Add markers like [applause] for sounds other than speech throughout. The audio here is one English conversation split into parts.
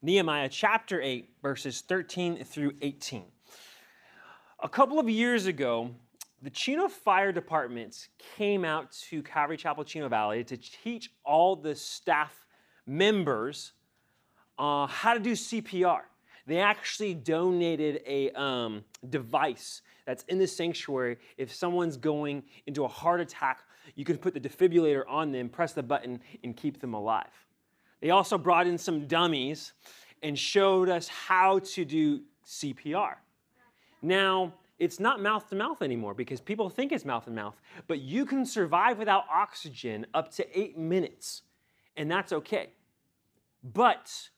Nehemiah chapter 8, verses 13 through 18. A couple of years ago, the Chino Fire Department came out to Calvary Chapel, Chino Valley to teach all the staff members uh, how to do CPR. They actually donated a um, device that's in the sanctuary. If someone's going into a heart attack, you can put the defibrillator on them, press the button, and keep them alive. They also brought in some dummies and showed us how to do CPR. Now, it's not mouth to mouth anymore because people think it's mouth to mouth, but you can survive without oxygen up to eight minutes, and that's okay. But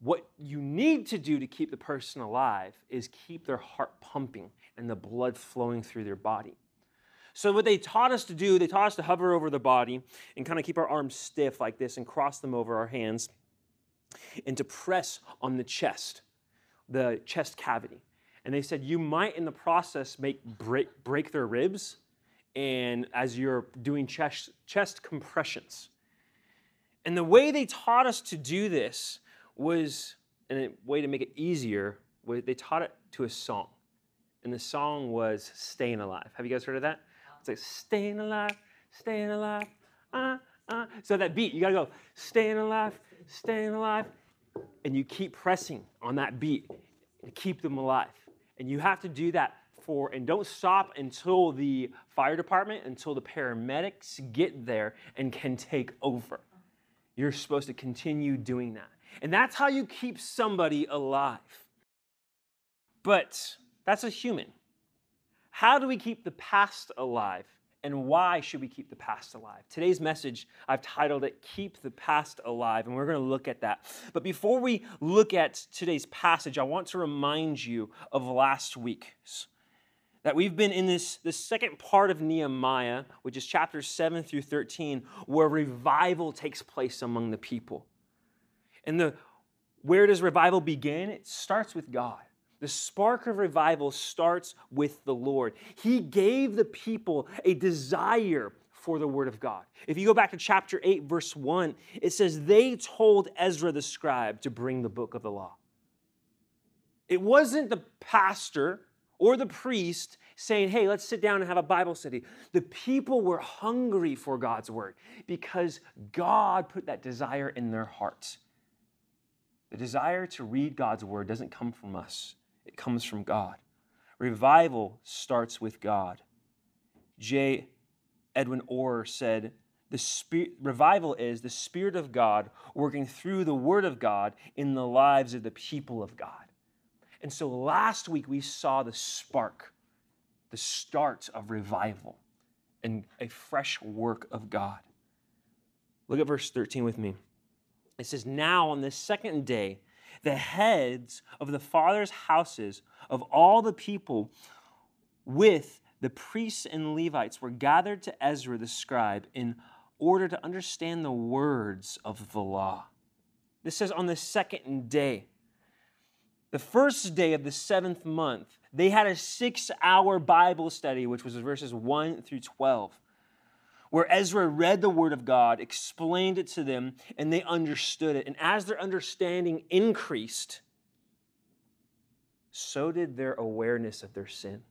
what you need to do to keep the person alive is keep their heart pumping and the blood flowing through their body. So, what they taught us to do, they taught us to hover over the body and kind of keep our arms stiff like this and cross them over our hands and to press on the chest, the chest cavity. And they said you might, in the process, make break, break their ribs, and as you're doing chest, chest compressions. And the way they taught us to do this was, and a way to make it easier, they taught it to a song. And the song was Staying Alive. Have you guys heard of that? It's like Staying Alive, Staying Alive, uh, uh. So that beat, you gotta go, Staying Alive, Staying Alive. And you keep pressing on that beat to keep them alive. And you have to do that for, and don't stop until the fire department, until the paramedics get there and can take over. You're supposed to continue doing that. And that's how you keep somebody alive. But that's a human. How do we keep the past alive? And why should we keep the past alive? Today's message, I've titled it Keep the Past Alive, and we're going to look at that. But before we look at today's passage, I want to remind you of last week's. That we've been in this, this second part of Nehemiah, which is chapters 7 through 13, where revival takes place among the people. And the, where does revival begin? It starts with God. The spark of revival starts with the Lord. He gave the people a desire for the Word of God. If you go back to chapter 8, verse 1, it says, They told Ezra the scribe to bring the book of the law. It wasn't the pastor or the priest saying, Hey, let's sit down and have a Bible study. The people were hungry for God's Word because God put that desire in their hearts. The desire to read God's word doesn't come from us, it comes from God. Revival starts with God. J. Edwin Orr said, the spirit, revival is the Spirit of God working through the Word of God in the lives of the people of God. And so last week we saw the spark, the start of revival and a fresh work of God. Look at verse 13 with me. It says, Now on the second day, the heads of the fathers' houses of all the people with the priests and Levites were gathered to Ezra the scribe in order to understand the words of the law. This says, On the second day, the first day of the seventh month, they had a six hour Bible study, which was verses 1 through 12 where Ezra read the word of God, explained it to them, and they understood it. And as their understanding increased, so did their awareness of their sin,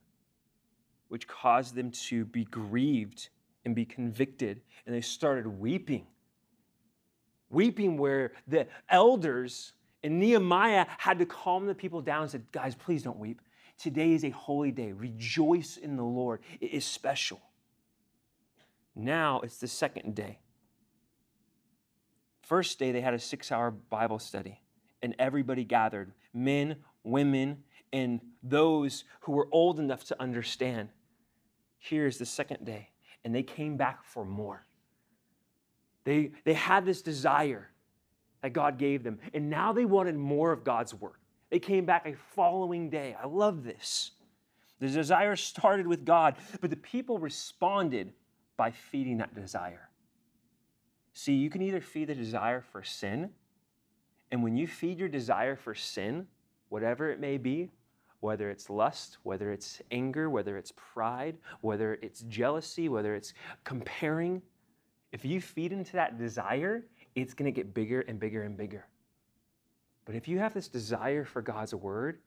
which caused them to be grieved and be convicted. And they started weeping. Weeping, where the elders and Nehemiah had to calm the people down and said, Guys, please don't weep. Today is a holy day. Rejoice in the Lord. It is special. Now it's the second day. First day, they had a six hour Bible study, and everybody gathered men, women, and those who were old enough to understand. Here's the second day, and they came back for more. They, they had this desire that God gave them, and now they wanted more of God's word. They came back a following day. I love this. The desire started with God, but the people responded by feeding that desire. See, you can either feed the desire for sin, and when you feed your desire for sin, whatever it may be, whether it's lust, whether it's anger, whether it's pride, whether it's jealousy, whether it's comparing, if you feed into that desire, it's going to get bigger and bigger and bigger. But if you have this desire for God's word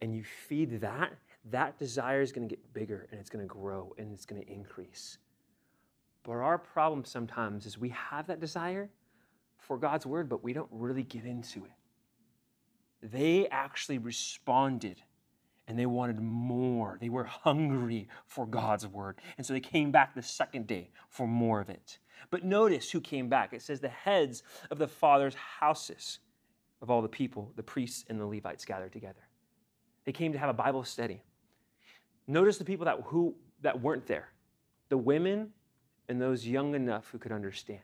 and you feed that, that desire is going to get bigger and it's going to grow and it's going to increase. But our problem sometimes is we have that desire for God's word, but we don't really get into it. They actually responded and they wanted more. They were hungry for God's word. And so they came back the second day for more of it. But notice who came back. It says the heads of the father's houses of all the people, the priests and the Levites gathered together. They came to have a Bible study. Notice the people that, who, that weren't there the women and those young enough who could understand.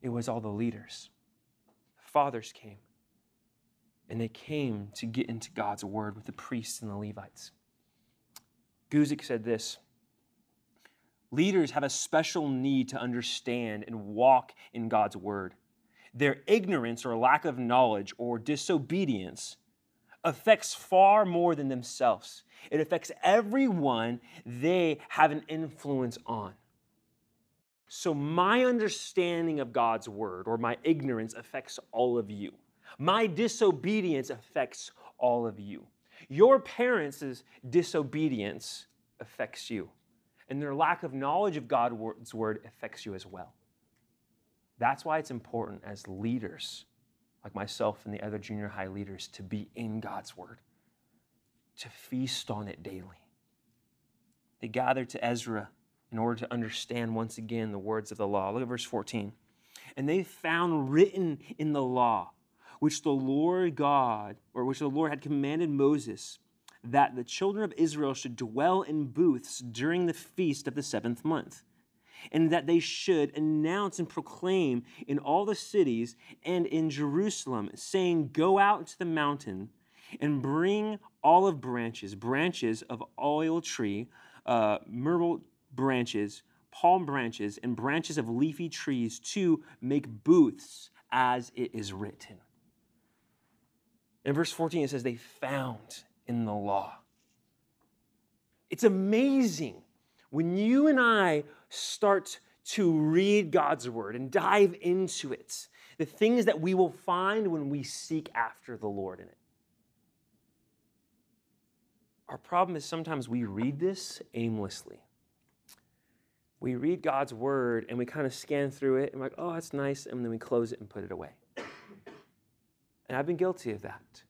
It was all the leaders. The fathers came, and they came to get into God's word with the priests and the Levites. Guzik said this Leaders have a special need to understand and walk in God's word. Their ignorance or lack of knowledge or disobedience affects far more than themselves. It affects everyone they have an influence on. So, my understanding of God's word or my ignorance affects all of you. My disobedience affects all of you. Your parents' disobedience affects you, and their lack of knowledge of God's word affects you as well. That's why it's important as leaders, like myself and the other junior high leaders, to be in God's word, to feast on it daily. They gathered to Ezra in order to understand once again the words of the law. Look at verse 14. And they found written in the law, which the Lord God, or which the Lord had commanded Moses, that the children of Israel should dwell in booths during the feast of the seventh month, and that they should announce and proclaim in all the cities and in Jerusalem, saying, Go out into the mountain and bring olive branches, branches of oil tree, uh, myrtle branches, palm branches, and branches of leafy trees to make booths as it is written. In verse 14, it says, They found in the law. It's amazing when you and I start to read God's word and dive into it, the things that we will find when we seek after the Lord in it. Our problem is sometimes we read this aimlessly we read God's word and we kind of scan through it and we're like, oh, that's nice. And then we close it and put it away. And I've been guilty of that.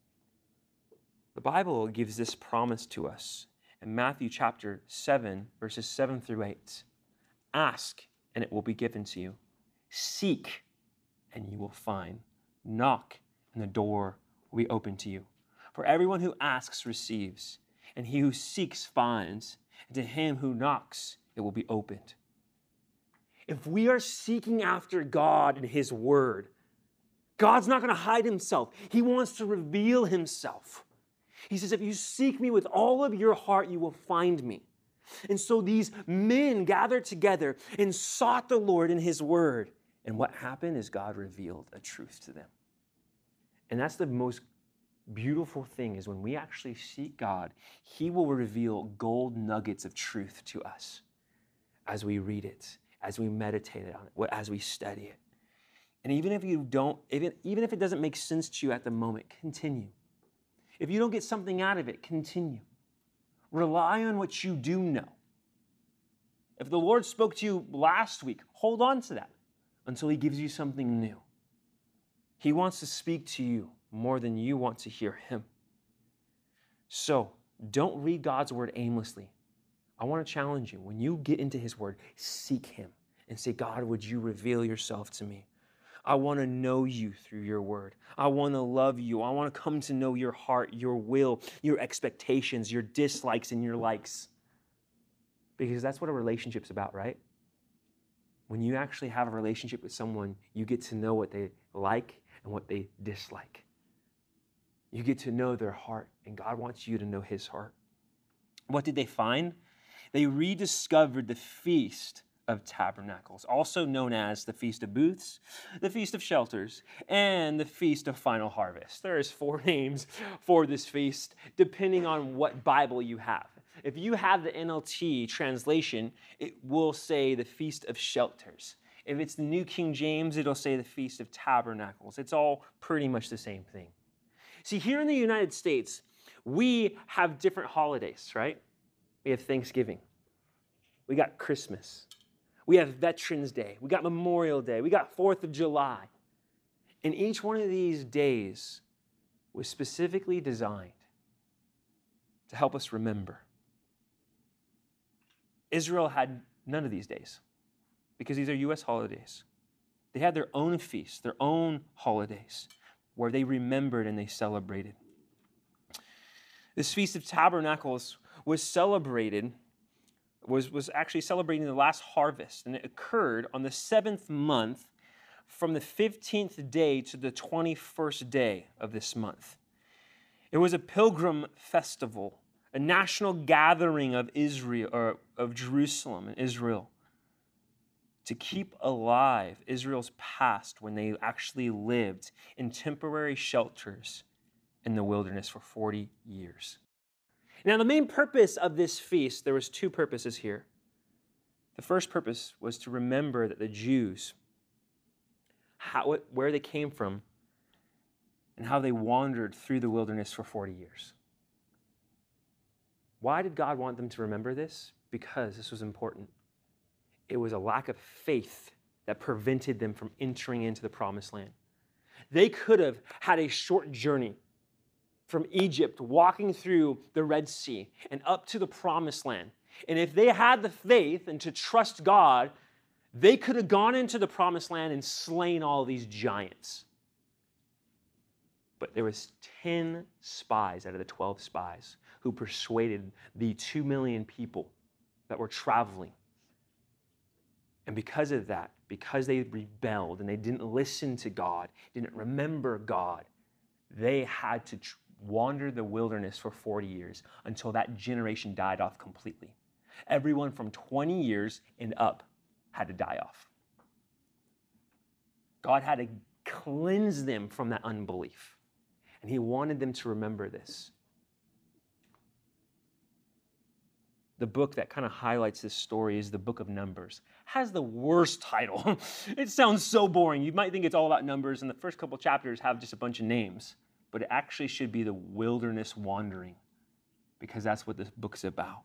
The Bible gives this promise to us in Matthew chapter 7, verses 7 through 8. Ask, and it will be given to you. Seek, and you will find. Knock, and the door will be open to you. For everyone who asks receives, and he who seeks finds, and to him who knocks it will be opened. If we are seeking after God and His Word, God's not going to hide Himself. He wants to reveal Himself. He says, If you seek me with all of your heart, you will find me. And so these men gathered together and sought the Lord in His Word. And what happened is God revealed a truth to them. And that's the most beautiful thing is when we actually seek God, He will reveal gold nuggets of truth to us as we read it as we meditate on it, as we study it. And even if you don't, even, even if it doesn't make sense to you at the moment, continue. If you don't get something out of it, continue. Rely on what you do know. If the Lord spoke to you last week, hold on to that until He gives you something new. He wants to speak to you more than you want to hear Him. So don't read God's word aimlessly. I want to challenge you. When you get into His Word, seek Him and say, God, would you reveal yourself to me? I want to know you through your word. I want to love you. I want to come to know your heart, your will, your expectations, your dislikes, and your likes. Because that's what a relationship's about, right? When you actually have a relationship with someone, you get to know what they like and what they dislike. You get to know their heart, and God wants you to know His heart. What did they find? They rediscovered the Feast of Tabernacles, also known as the Feast of Booths, the Feast of Shelters, and the Feast of Final Harvest. There is four [laughs] names for this feast, depending on what Bible you have. If you have the NLT translation, it will say the Feast of Shelters. If it's the New King James, it'll say the Feast of Tabernacles. It's all pretty much the same thing. See, here in the United States, we have different holidays, right? We have Thanksgiving, we got Christmas, we have Veterans Day, we got Memorial Day, we got 4th of July. And each one of these days was specifically designed to help us remember. Israel had none of these days because these are U.S. holidays. They had their own feasts, their own holidays where they remembered and they celebrated. This Feast of Tabernacles was celebrated, was, was actually celebrating the last harvest, and it occurred on the seventh month from the 15th day to the 21st day of this month. It was a pilgrim festival, a national gathering of Israel or of Jerusalem and Israel to keep alive Israel's past when they actually lived in temporary shelters in the wilderness for 40 years. Now the main purpose of this feast, there was two purposes here. The first purpose was to remember that the Jews how, where they came from and how they wandered through the wilderness for 40 years. Why did God want them to remember this? Because this was important. It was a lack of faith that prevented them from entering into the promised land. They could have had a short journey from Egypt, walking through the Red Sea and up to the promised land. And if they had the faith and to trust God, they could have gone into the promised land and slain all these giants. But there was 10 spies out of the 12 spies who persuaded the 2 million people that were traveling. And because of that, because they rebelled and they didn't listen to God, didn't remember God, they had to tr- wander the wilderness for 40 years until that generation died off completely. Everyone from 20 years and up had to die off. God had to cleanse them from that unbelief. And He wanted them to remember this. The book that kind of highlights this story is the book of Numbers. Has the worst title. [laughs] it sounds so boring. You might think it's all about numbers, and the first couple chapters have just a bunch of names, but it actually should be the wilderness wandering because that's what this book's about.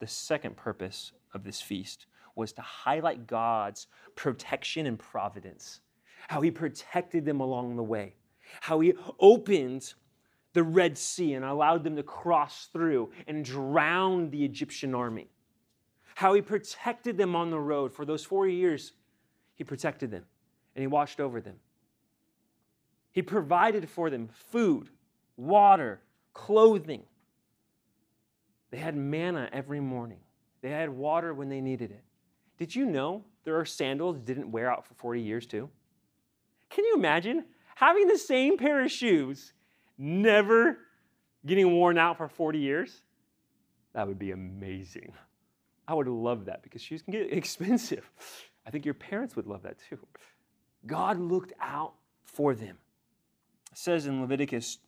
The second purpose of this feast was to highlight God's protection and providence, how He protected them along the way, how He opened the Red Sea and allowed them to cross through and drown the Egyptian army, how He protected them on the road for those four years. He protected them and He watched over them. He provided for them food, water, clothing. They had manna every morning. They had water when they needed it. Did you know there are sandals that didn't wear out for 40 years too? Can you imagine having the same pair of shoes never getting worn out for 40 years? That would be amazing. I would love that because shoes can get [laughs] expensive. I think your parents would love that too. God looked out for them. Says in Leviticus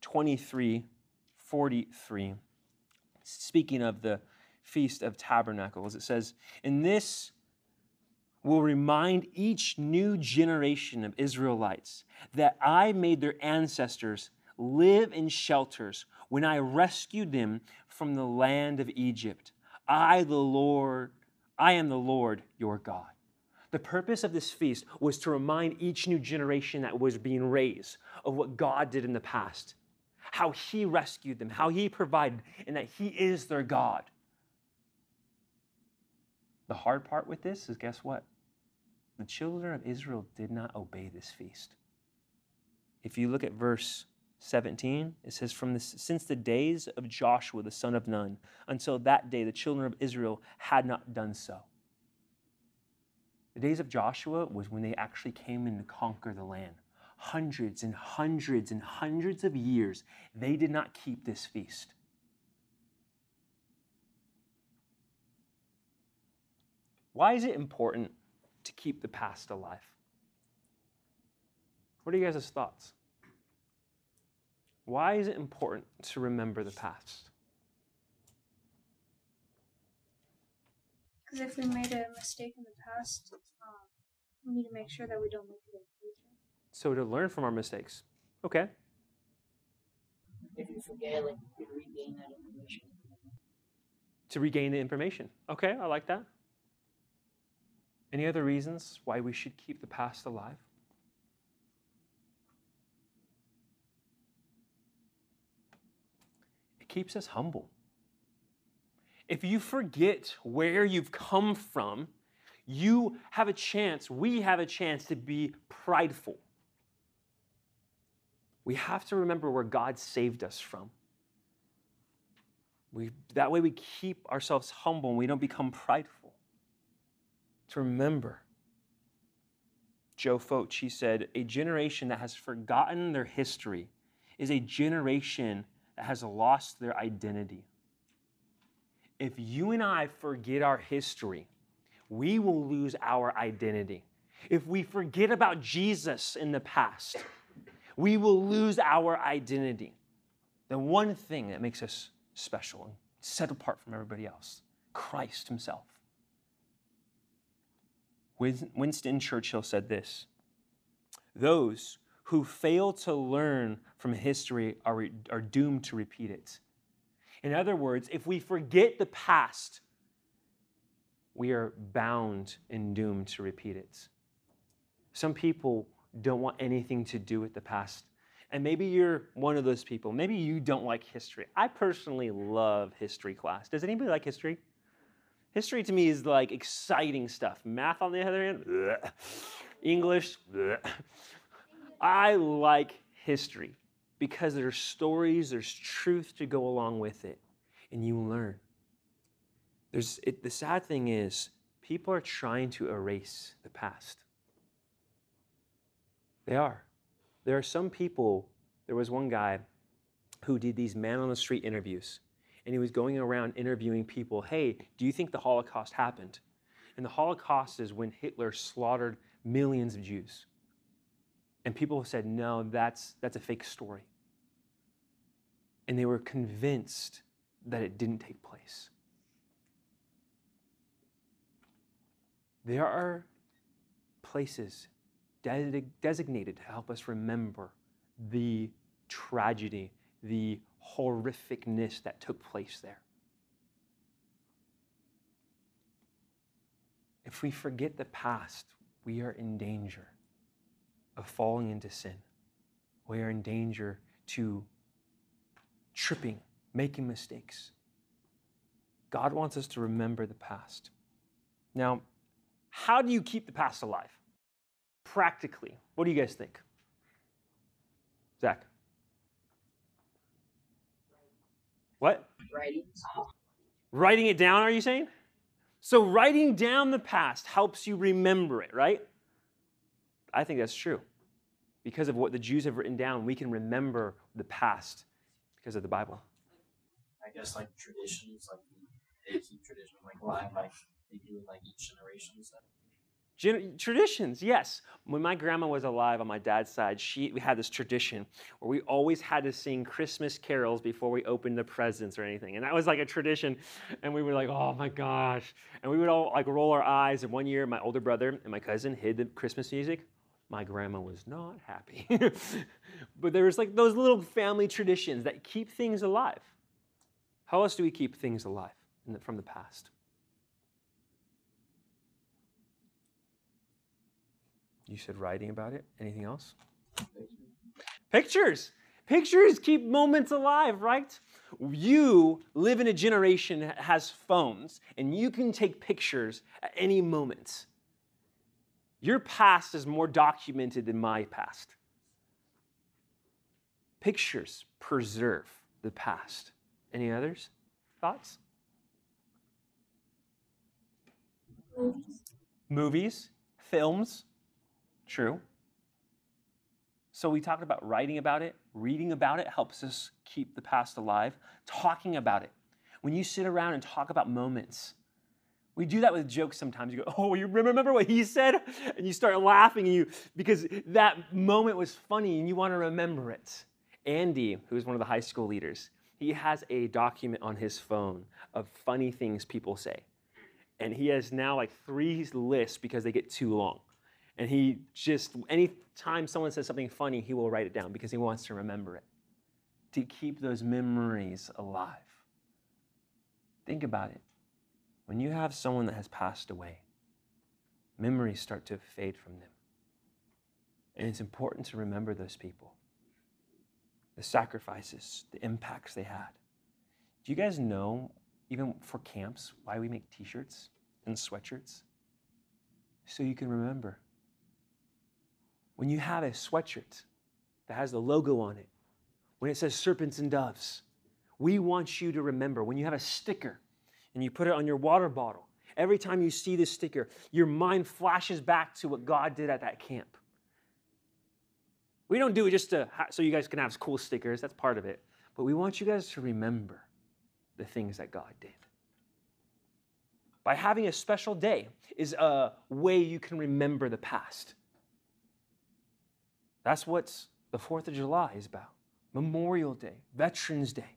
23 43, speaking of the Feast of Tabernacles. It says, In this will remind each new generation of Israelites that I made their ancestors live in shelters when I rescued them from the land of Egypt. I, the Lord, I am the Lord your God. The purpose of this feast was to remind each new generation that was being raised of what God did in the past, how He rescued them, how He provided, and that He is their God. The hard part with this is guess what? The children of Israel did not obey this feast. If you look at verse 17, it says, From the, since the days of Joshua the son of Nun until that day, the children of Israel had not done so. The days of Joshua was when they actually came in to conquer the land. Hundreds and hundreds and hundreds of years, they did not keep this feast. Why is it important to keep the past alive? What are you guys' thoughts? Why is it important to remember the past? Because if we made a mistake in the past, um, we need to make sure that we don't make it in the future. So, to learn from our mistakes. Okay. Yeah, like you could regain that information. To regain the information. Okay, I like that. Any other reasons why we should keep the past alive? It keeps us humble. If you forget where you've come from, you have a chance, we have a chance to be prideful. We have to remember where God saved us from. We, that way, we keep ourselves humble and we don't become prideful. To remember, Joe Focht, he said, a generation that has forgotten their history is a generation that has lost their identity. If you and I forget our history, we will lose our identity. If we forget about Jesus in the past, we will lose our identity. The one thing that makes us special and set apart from everybody else Christ Himself. Winston Churchill said this Those who fail to learn from history are, are doomed to repeat it. In other words, if we forget the past, we are bound and doomed to repeat it. Some people don't want anything to do with the past. And maybe you're one of those people. Maybe you don't like history. I personally love history class. Does anybody like history? History to me is like exciting stuff. Math, on the other hand, bleh. English, bleh. I like history because there's stories, there's truth to go along with it, and you learn. There's, it, the sad thing is, people are trying to erase the past. They are. There are some people, there was one guy who did these man on the street interviews, and he was going around interviewing people hey, do you think the Holocaust happened? And the Holocaust is when Hitler slaughtered millions of Jews. And people said, no, that's, that's a fake story. And they were convinced that it didn't take place. There are places designated to help us remember the tragedy, the horrificness that took place there. If we forget the past, we are in danger of falling into sin. We are in danger to tripping, making mistakes. God wants us to remember the past. Now, how do you keep the past alive? practically? What do you guys think? Zach? What? Writing. Writing it down, are you saying? So, writing down the past helps you remember it, right? I think that's true. Because of what the Jews have written down, we can remember the past because of the Bible. I guess like traditions, like they keep tradition like alive, like they do like each generation. So Gen- traditions, yes. When my grandma was alive on my dad's side, she we had this tradition where we always had to sing Christmas carols before we opened the presents or anything, and that was like a tradition. And we were like, "Oh my gosh!" And we would all like roll our eyes. And one year, my older brother and my cousin hid the Christmas music. My grandma was not happy. [laughs] but there was like those little family traditions that keep things alive. How else do we keep things alive the, from the past? You said writing about it. Anything else? Pictures. Pictures keep moments alive, right? You live in a generation that has phones, and you can take pictures at any moment. Your past is more documented than my past. Pictures preserve the past. Any others? Thoughts? Movies. Movies, films, True. So we talked about writing about it, reading about it helps us keep the past alive, talking about it. When you sit around and talk about moments, we do that with jokes sometimes. You go, "Oh, you remember what he said?" and you start laughing and you because that moment was funny and you want to remember it. Andy, who's one of the high school leaders, he has a document on his phone of funny things people say. And he has now like three lists because they get too long. And he just, anytime someone says something funny, he will write it down because he wants to remember it. to keep those memories alive. Think about it. When you have someone that has passed away, memories start to fade from them. And it's important to remember those people, the sacrifices, the impacts they had. Do you guys know, even for camps, why we make t shirts and sweatshirts? So you can remember. When you have a sweatshirt that has the logo on it, when it says serpents and doves, we want you to remember. When you have a sticker and you put it on your water bottle, every time you see this sticker, your mind flashes back to what God did at that camp. We don't do it just to so you guys can have cool stickers. That's part of it. But we want you guys to remember the things that God did. By having a special day is a way you can remember the past. That's what the 4th of July is about Memorial Day, Veterans Day.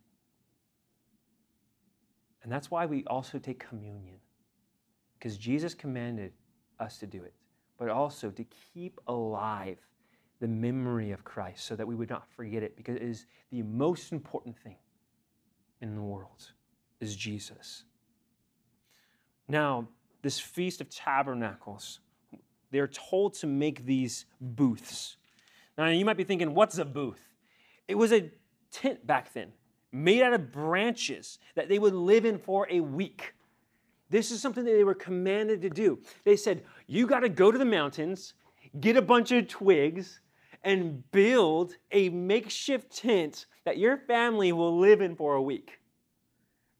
And that's why we also take communion, because Jesus commanded us to do it, but also to keep alive the memory of Christ so that we would not forget it because it is the most important thing in the world is Jesus. Now, this Feast of Tabernacles, they're told to make these booths. Now, you might be thinking, what's a booth? It was a tent back then, made out of branches that they would live in for a week. This is something that they were commanded to do. They said, You got to go to the mountains, get a bunch of twigs, and build a makeshift tent that your family will live in for a week.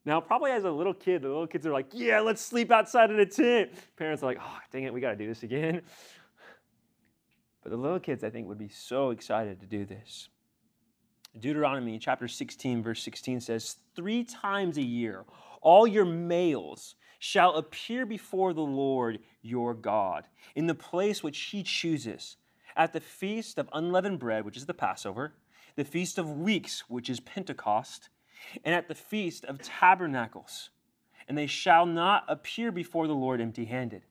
Now, probably as a little kid, the little kids are like, yeah, let's sleep outside in a tent. Parents are like, oh, dang it, we got to do this again. But the little kids, I think, would be so excited to do this. Deuteronomy chapter 16, verse 16 says, Three times a year, all your males shall appear before the Lord your God in the place which he chooses at the feast of unleavened bread, which is the Passover, the feast of weeks, which is Pentecost, and at the feast of tabernacles. And they shall not appear before the Lord empty handed.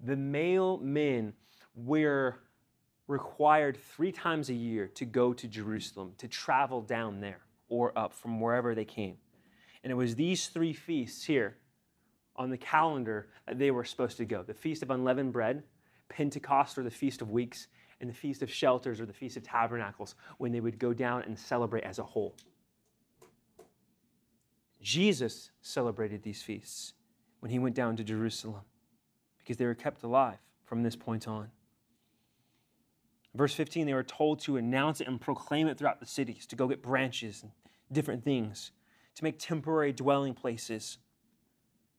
The male men were required three times a year to go to Jerusalem, to travel down there or up from wherever they came. And it was these three feasts here on the calendar that they were supposed to go the Feast of Unleavened Bread, Pentecost or the Feast of Weeks, and the Feast of Shelters or the Feast of Tabernacles when they would go down and celebrate as a whole. Jesus celebrated these feasts when he went down to Jerusalem because they were kept alive from this point on. Verse 15, they were told to announce it and proclaim it throughout the cities, to go get branches and different things, to make temporary dwelling places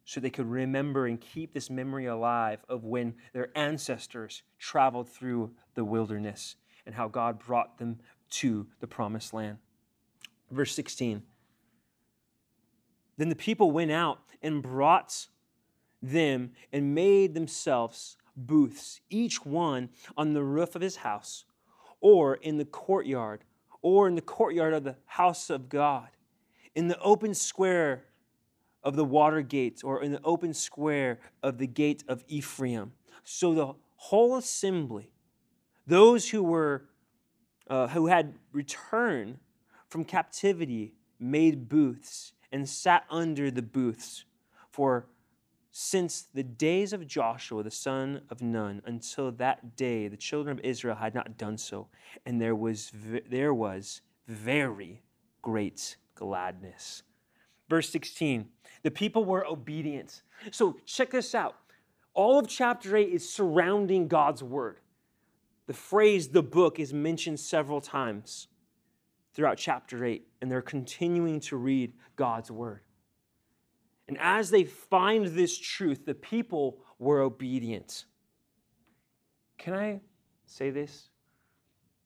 so they could remember and keep this memory alive of when their ancestors traveled through the wilderness and how God brought them to the promised land. Verse 16 Then the people went out and brought them and made themselves booths, each one on the roof of his house, or in the courtyard, or in the courtyard of the house of God, in the open square of the water gates, or in the open square of the gate of Ephraim. So the whole assembly, those who were uh, who had returned from captivity, made booths and sat under the booths. For since the days of Joshua the son of Nun until that day, the children of Israel had not done so, and there was there was very great gladness. Verse 16 the people were obedient. So check this out. All of chapter 8 is surrounding God's word. The phrase the book is mentioned several times throughout chapter 8, and they're continuing to read God's word. And as they find this truth, the people were obedient. Can I say this?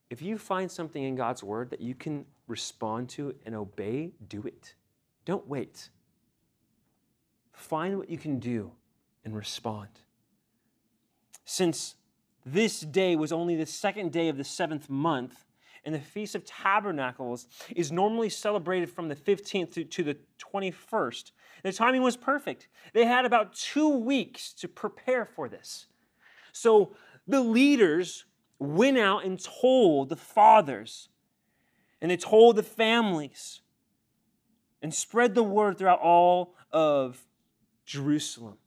If you find something in God's word that you can respond to and obey, do it. Don't wait. Find what you can do and respond. Since this day was only the second day of the seventh month, and the Feast of Tabernacles is normally celebrated from the 15th to, the 21st. The timing was perfect. They had about two weeks to prepare for this. So the leaders went out and told the fathers And they told the families and spread the word throughout all of Jerusalem.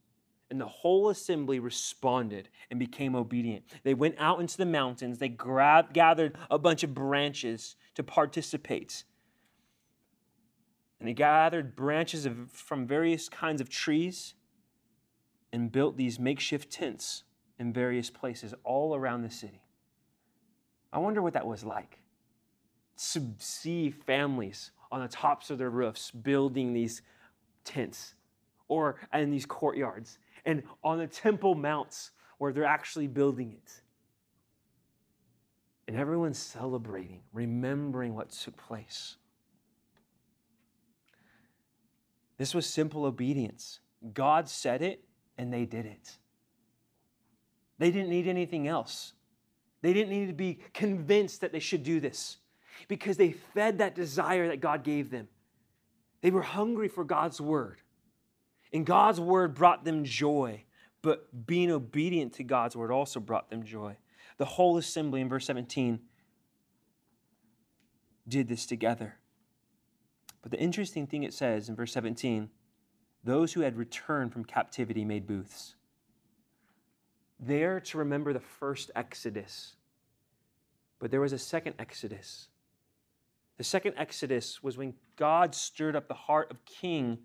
And the whole assembly responded and became obedient. They went out into the mountains. They grabbed, gathered a bunch of branches to participate. And they gathered branches of, from various kinds of trees and built these makeshift tents in various places all around the city. I wonder what that was like. To see families on the tops of their roofs building these tents or in these courtyards and on the temple mounts where they're actually building it. And everyone's celebrating, remembering what took place. This was simple obedience. God said it, and they did it. They didn't need anything else. They didn't need to be convinced that they should do this because they fed that desire that God gave them. They were hungry for God's word. And God's word brought them joy, but being obedient to God's word also brought them joy. The whole assembly in verse 17 did this together. But the interesting thing it says in verse 17 those who had returned from captivity made booths. There to remember the first Exodus. But there was a second Exodus. The second Exodus was when God stirred up the heart of King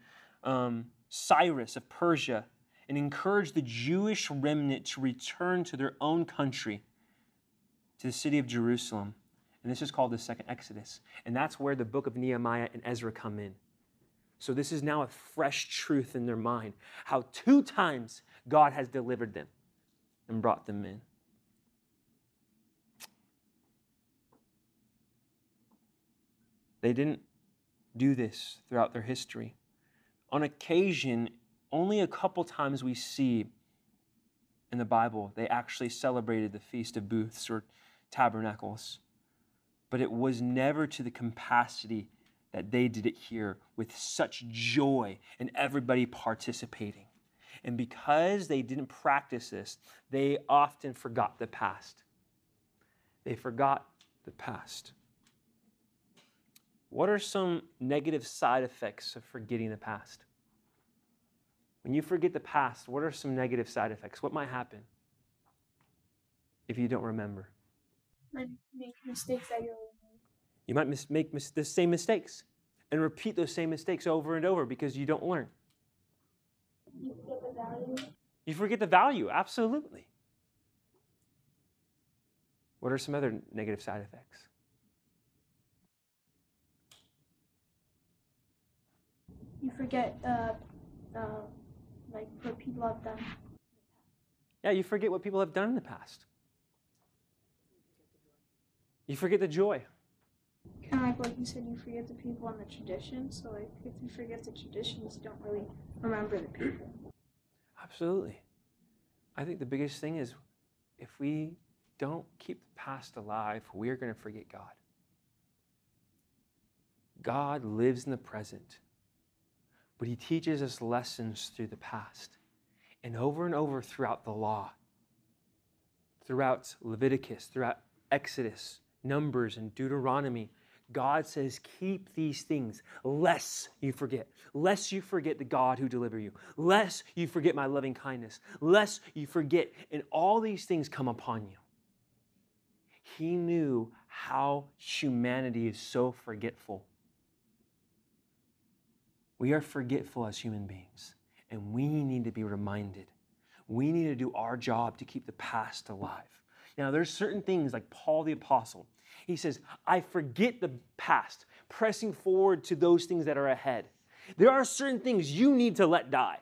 um, Cyrus of Persia and encouraged the Jewish remnant to return to their own country, to the city of Jerusalem. And this is called the second Exodus. And that's where the book of Nehemiah and Ezra come in. So this is now a fresh truth in their mind how two times God has delivered them and brought them in. They didn't do this throughout their history on occasion, only a couple times we see in the Bible they actually celebrated the Feast of Booths or Tabernacles. But it was never to the capacity that they did it here with such joy and everybody participating. And because they didn't practice this, they often forgot the past. They forgot the past. What are some negative side effects of forgetting the past? When you forget the past, what are some negative side effects? What might happen if you don't remember? Might make mistakes that you'll You might mis- make mis- the same mistakes and repeat those same mistakes over and over because you don't learn. you get the value. You forget the value, absolutely. What are some other negative side effects? You forget uh, uh, like what people have done. Yeah, you forget what people have done in the past. You forget the joy. Kind of like what you said, you forget the people and the traditions. So like if you forget the traditions, you don't really remember the people. Absolutely. I think the biggest thing is if we don't keep the past alive, we're going to forget God. God lives in the present, but He teaches us lessons through the past. And over and over throughout the law, throughout Leviticus, throughout Exodus, Numbers, and Deuteronomy, God says, keep these things, lest you forget. Lest you forget the God who delivered you. Lest you forget my loving kindness. Lest you forget, and all these things come upon you. He knew how humanity is so forgetful. We are forgetful as human beings, and we need to be reminded. We need to do our job to keep the past alive. Now, there's certain things like Paul the Apostle. He says, I forget the past, pressing forward to those things that are ahead. There are certain things you need to let die.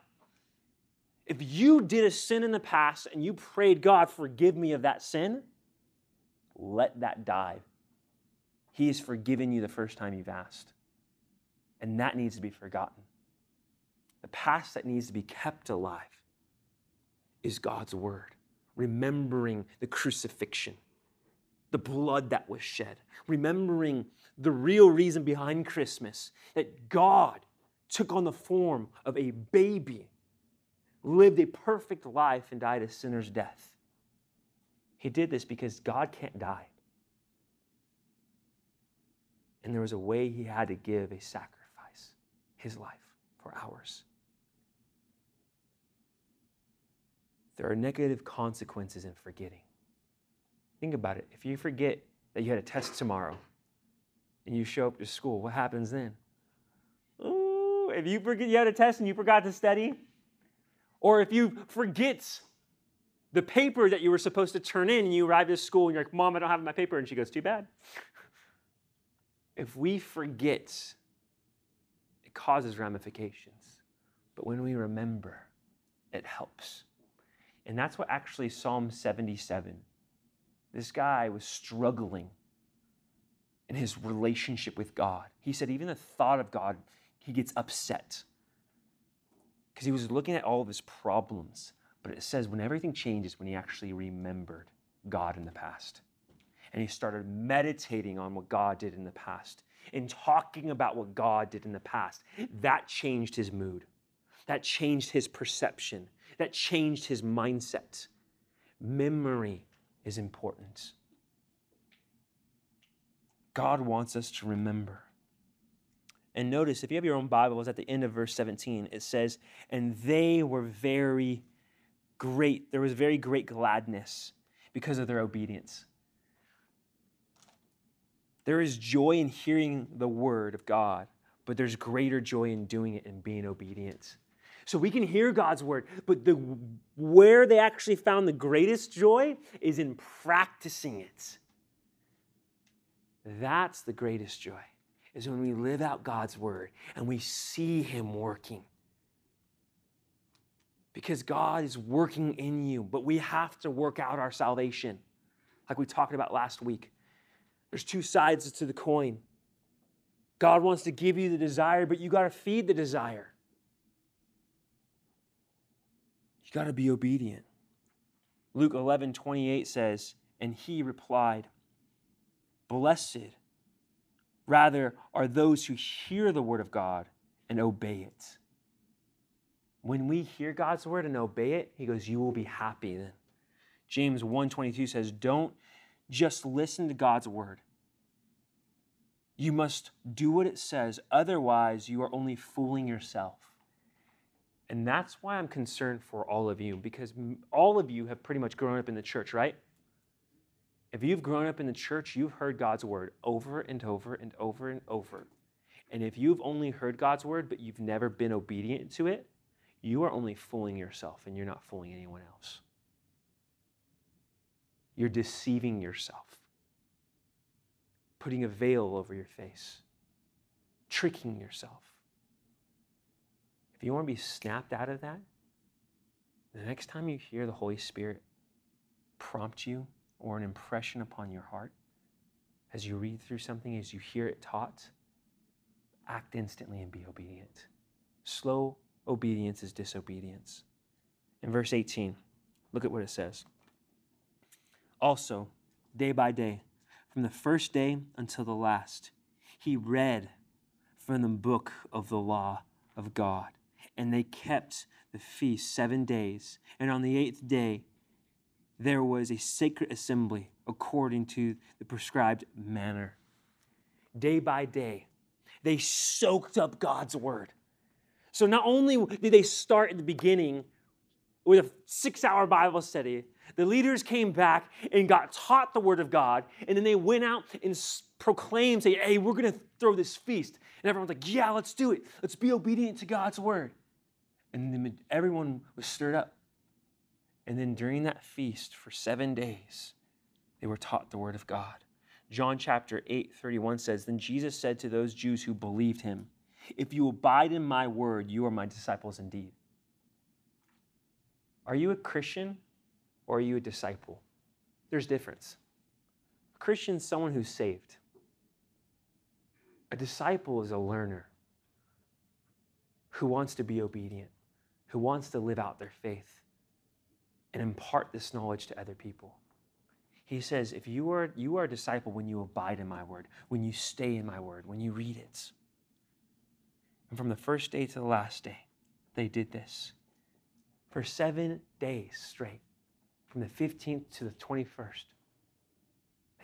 If you did a sin in the past and you prayed, God, forgive me of that sin, let that die. He has forgiven you the first time you've asked. And that needs to be forgotten. The past that needs to be kept alive is God's word, remembering the crucifixion, the blood that was shed, remembering the real reason behind Christmas that God took on the form of a baby, lived a perfect life, and died a sinner's death. He did this because God can't die. And there was a way he had to give a sacrifice, his life, for ours. There are negative consequences in forgetting. Think about it. If you forget that you had a test tomorrow and you show up to school, what happens then? Ooh, if you forget you had a test and you forgot to study, or if you forget the paper that you were supposed to turn in and you arrive at school and you're like, Mom, I don't have my paper. And she goes, Too bad. [laughs] if we forget, causes ramifications. But when we remember, it helps. And that's what actually Psalm 77. This guy was struggling in his relationship with God. He said, even the thought of God, he gets upset because he was looking at all of his problems. But it says when everything changes, when he actually remembered God in the past. And he started meditating on what God did in the past and talking about what God did in the past. That changed his mood. That changed his perception. That changed his mindset. Memory is important. God wants us to remember. And notice, if you have your own Bibles, at the end of verse 17, it says, And they were very great. There was very great gladness because of their obedience. There is joy in hearing the word of God, but there's greater joy in doing it and being obedient. So we can hear God's word, but the, where they actually found the greatest joy is in practicing it. That's the greatest joy, is when we live out God's word and we see Him working. Because God is working in you, but we have to work out our salvation, like we talked about last week. There's two sides to the coin. God wants to give you the desire, but you got to feed the desire. You got to be obedient. Luke 11, 28 says, And he replied, Blessed, rather, are those who hear the word of God and obey it. When we hear God's word and obey it, he goes, You will be happy then. James 1:22 says, Don't just listen to God's word. You must do what it says, otherwise, you are only fooling yourself. And that's why I'm concerned for all of you, because all of you have pretty much grown up in the church, right? If you've grown up in the church, you've heard God's word over and over and over and over. And if you've only heard God's word, but you've never been obedient to it, you are only fooling yourself and you're not fooling anyone else. You're deceiving yourself, putting a veil over your face, tricking yourself If you want to be snapped out of that, the next time you hear the Holy Spirit prompt you or an impression upon your heart, as you read through something, as you hear it taught, act instantly and be obedient. Slow obedience is disobedience. In verse 18, look at what it says. Also, day by day, from the first day until the last, he read from the book of the law of God and they kept the feast seven days. And on the eighth day, there was a sacred assembly according to the prescribed manner. Day by day, they soaked up God's word. So not only did they start at the beginning with a six hour Bible study, the leaders came back and got taught the word of God, and then they went out and proclaimed, say, hey, we're going to throw this feast. And everyone's like, yeah, let's do it. Let's be obedient to God's word. And then everyone was stirred up. And then during that feast for seven days, they were taught the word of God. John chapter 8, 31 says, Then Jesus said to those Jews who believed him, If you abide in my word, you are my disciples indeed. Are you a Christian or are you a disciple? There's difference. A Christian is someone who's saved. A disciple is a learner who wants to be obedient who wants to live out their faith and impart this knowledge to other people. He says, if you are, you are a disciple when you abide in my word, when you stay in my word, when you read it. And from the first day to the last day, they did this. For seven days straight, from the 15th to the 21st,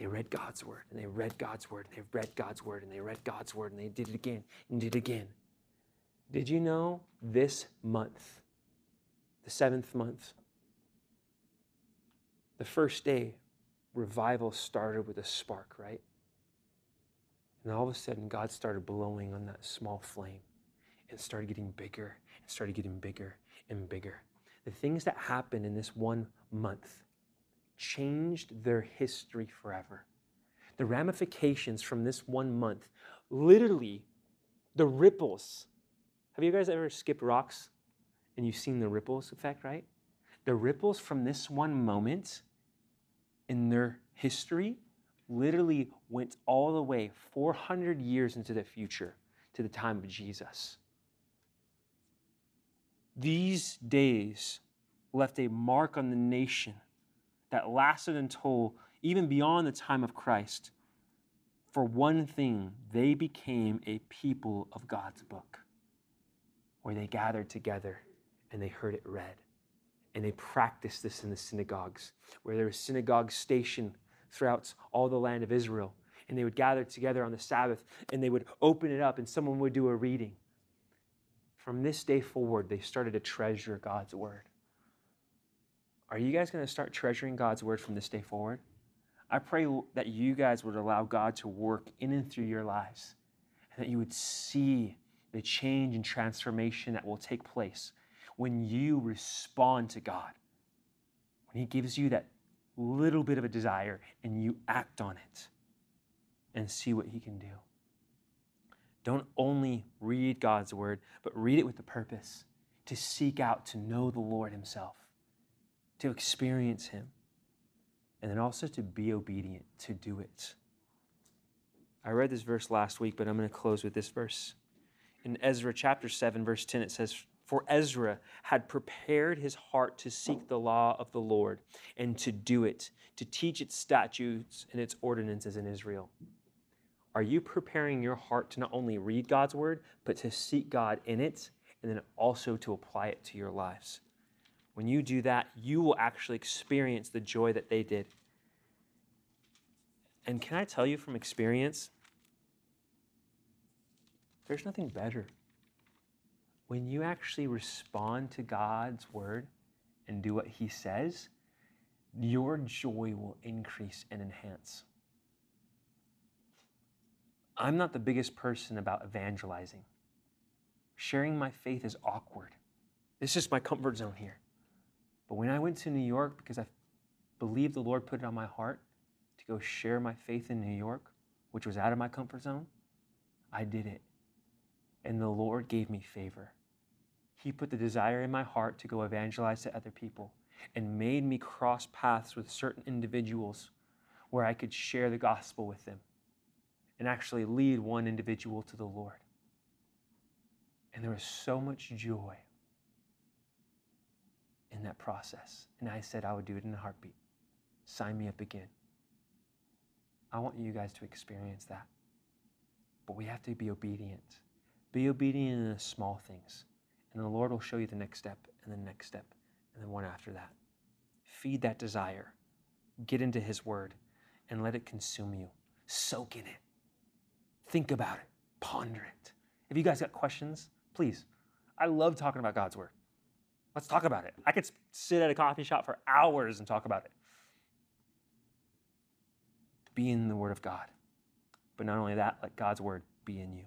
They read God's word and they read God's word and they read God's word and they read God's word and they did it again and did it again. Did you know this month, the seventh month, the first day, revival started with a spark, right? And all of a sudden, God started blowing on that small flame and started getting bigger and started getting bigger and bigger. The things that happened in this one month changed their history forever. The ramifications from this one month, literally, the ripples. Have you guys ever skipped rocks and you've seen the ripples effect, right? The ripples from this one moment in their history literally went all the way 400 years into the future to the time of Jesus. These days left a mark on the nation that lasted until even beyond the time of Christ. For one thing, they became a people of God's book, where they gathered together and they heard it read. And they practiced this in the synagogues, where there was synagogues stationed throughout all the land of Israel. And they would gather together on the Sabbath and they would open it up and someone would do a reading. From this day forward, they started to treasure God's word. Are you guys going to start treasuring God's word from this day forward? I pray that you guys would allow God to work in and through your lives and that you would see the change and transformation that will take place when you respond to God. When He gives you that little bit of a desire and you act on it and see what He can do. Don't only read God's word, but read it with the purpose to seek out to know the Lord Himself to experience Him, and then also to be obedient, to do it. I read this verse last week, but I'm going to close with this verse. In Ezra chapter 7, verse 10, it says, For Ezra had prepared his heart to seek the law of the Lord and to do it, to teach its statutes and its ordinances in Israel. Are you preparing your heart to not only read God's word, but to seek God in it and then also to apply it to your lives? When you do that, you will actually experience the joy that they did. And can I tell you from experience, there's nothing better. When you actually respond to God's word and do what He says, your joy will increase and enhance. I'm not the biggest person about evangelizing. Sharing my faith is awkward. This is my comfort zone here. But when I went to New York, because I believe the Lord put it on my heart to go share my faith in New York, which was out of my comfort zone, I did it. And the Lord gave me favor. He put the desire in my heart to go evangelize to other people and made me cross paths with certain individuals where I could share the gospel with them and actually lead one individual to the Lord. And there was so much joy in that process. And I said I would do it in a heartbeat. Sign me up again. I want you guys to experience that. But we have to be obedient. Be obedient in the small things. And the Lord will show you the next step and the next step and then one after that. Feed that desire. Get into His Word and let it consume you. Soak in it. Think about it. Ponder it. If you guys got questions, please. I love talking about God's Word. Let's talk about it. I could sit at a coffee shop for hours and talk about it. Be in the Word of God. But not only that, let God's Word be in you.